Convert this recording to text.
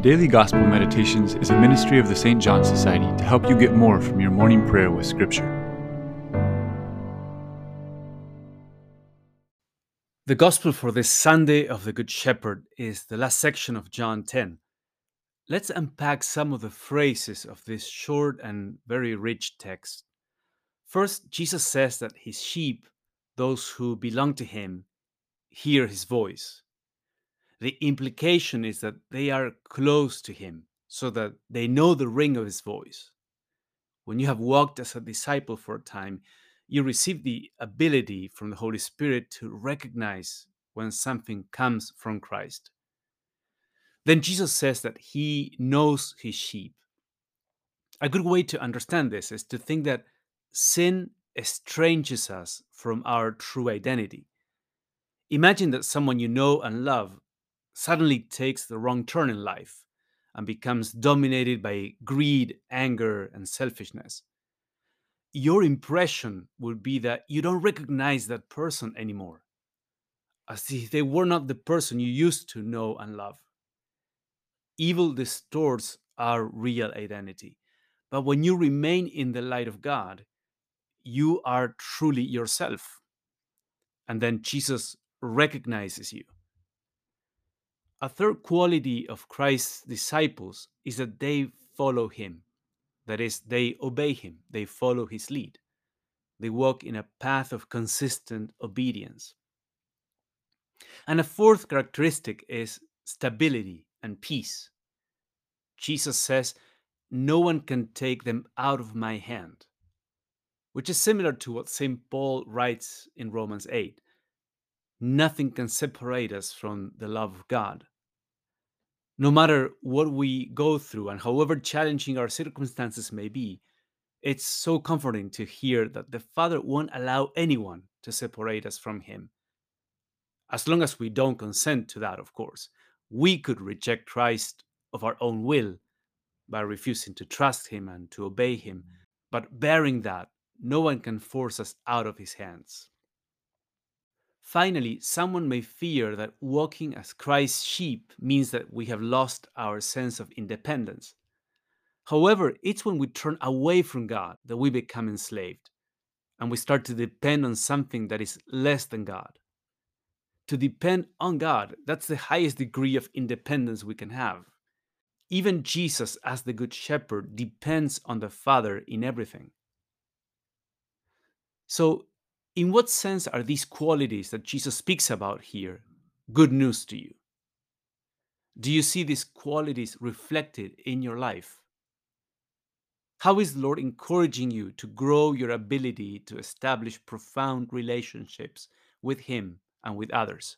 Daily Gospel Meditations is a ministry of the St. John Society to help you get more from your morning prayer with Scripture. The Gospel for this Sunday of the Good Shepherd is the last section of John 10. Let's unpack some of the phrases of this short and very rich text. First, Jesus says that his sheep, those who belong to him, hear his voice. The implication is that they are close to him, so that they know the ring of his voice. When you have walked as a disciple for a time, you receive the ability from the Holy Spirit to recognize when something comes from Christ. Then Jesus says that he knows his sheep. A good way to understand this is to think that sin estranges us from our true identity. Imagine that someone you know and love suddenly takes the wrong turn in life and becomes dominated by greed, anger, and selfishness. Your impression would be that you don't recognize that person anymore, as if they were not the person you used to know and love. Evil distorts our real identity. But when you remain in the light of God, you are truly yourself. And then Jesus recognizes you. A third quality of Christ's disciples is that they follow him. That is, they obey him, they follow his lead. They walk in a path of consistent obedience. And a fourth characteristic is stability and peace. Jesus says, No one can take them out of my hand, which is similar to what St. Paul writes in Romans 8 Nothing can separate us from the love of God. No matter what we go through and however challenging our circumstances may be, it's so comforting to hear that the Father won't allow anyone to separate us from Him. As long as we don't consent to that, of course. We could reject Christ of our own will by refusing to trust Him and to obey Him, mm. but bearing that, no one can force us out of His hands. Finally, someone may fear that walking as Christ's sheep means that we have lost our sense of independence. However, it's when we turn away from God that we become enslaved and we start to depend on something that is less than God. To depend on God, that's the highest degree of independence we can have. Even Jesus, as the Good Shepherd, depends on the Father in everything. So, in what sense are these qualities that Jesus speaks about here good news to you? Do you see these qualities reflected in your life? How is the Lord encouraging you to grow your ability to establish profound relationships with Him and with others?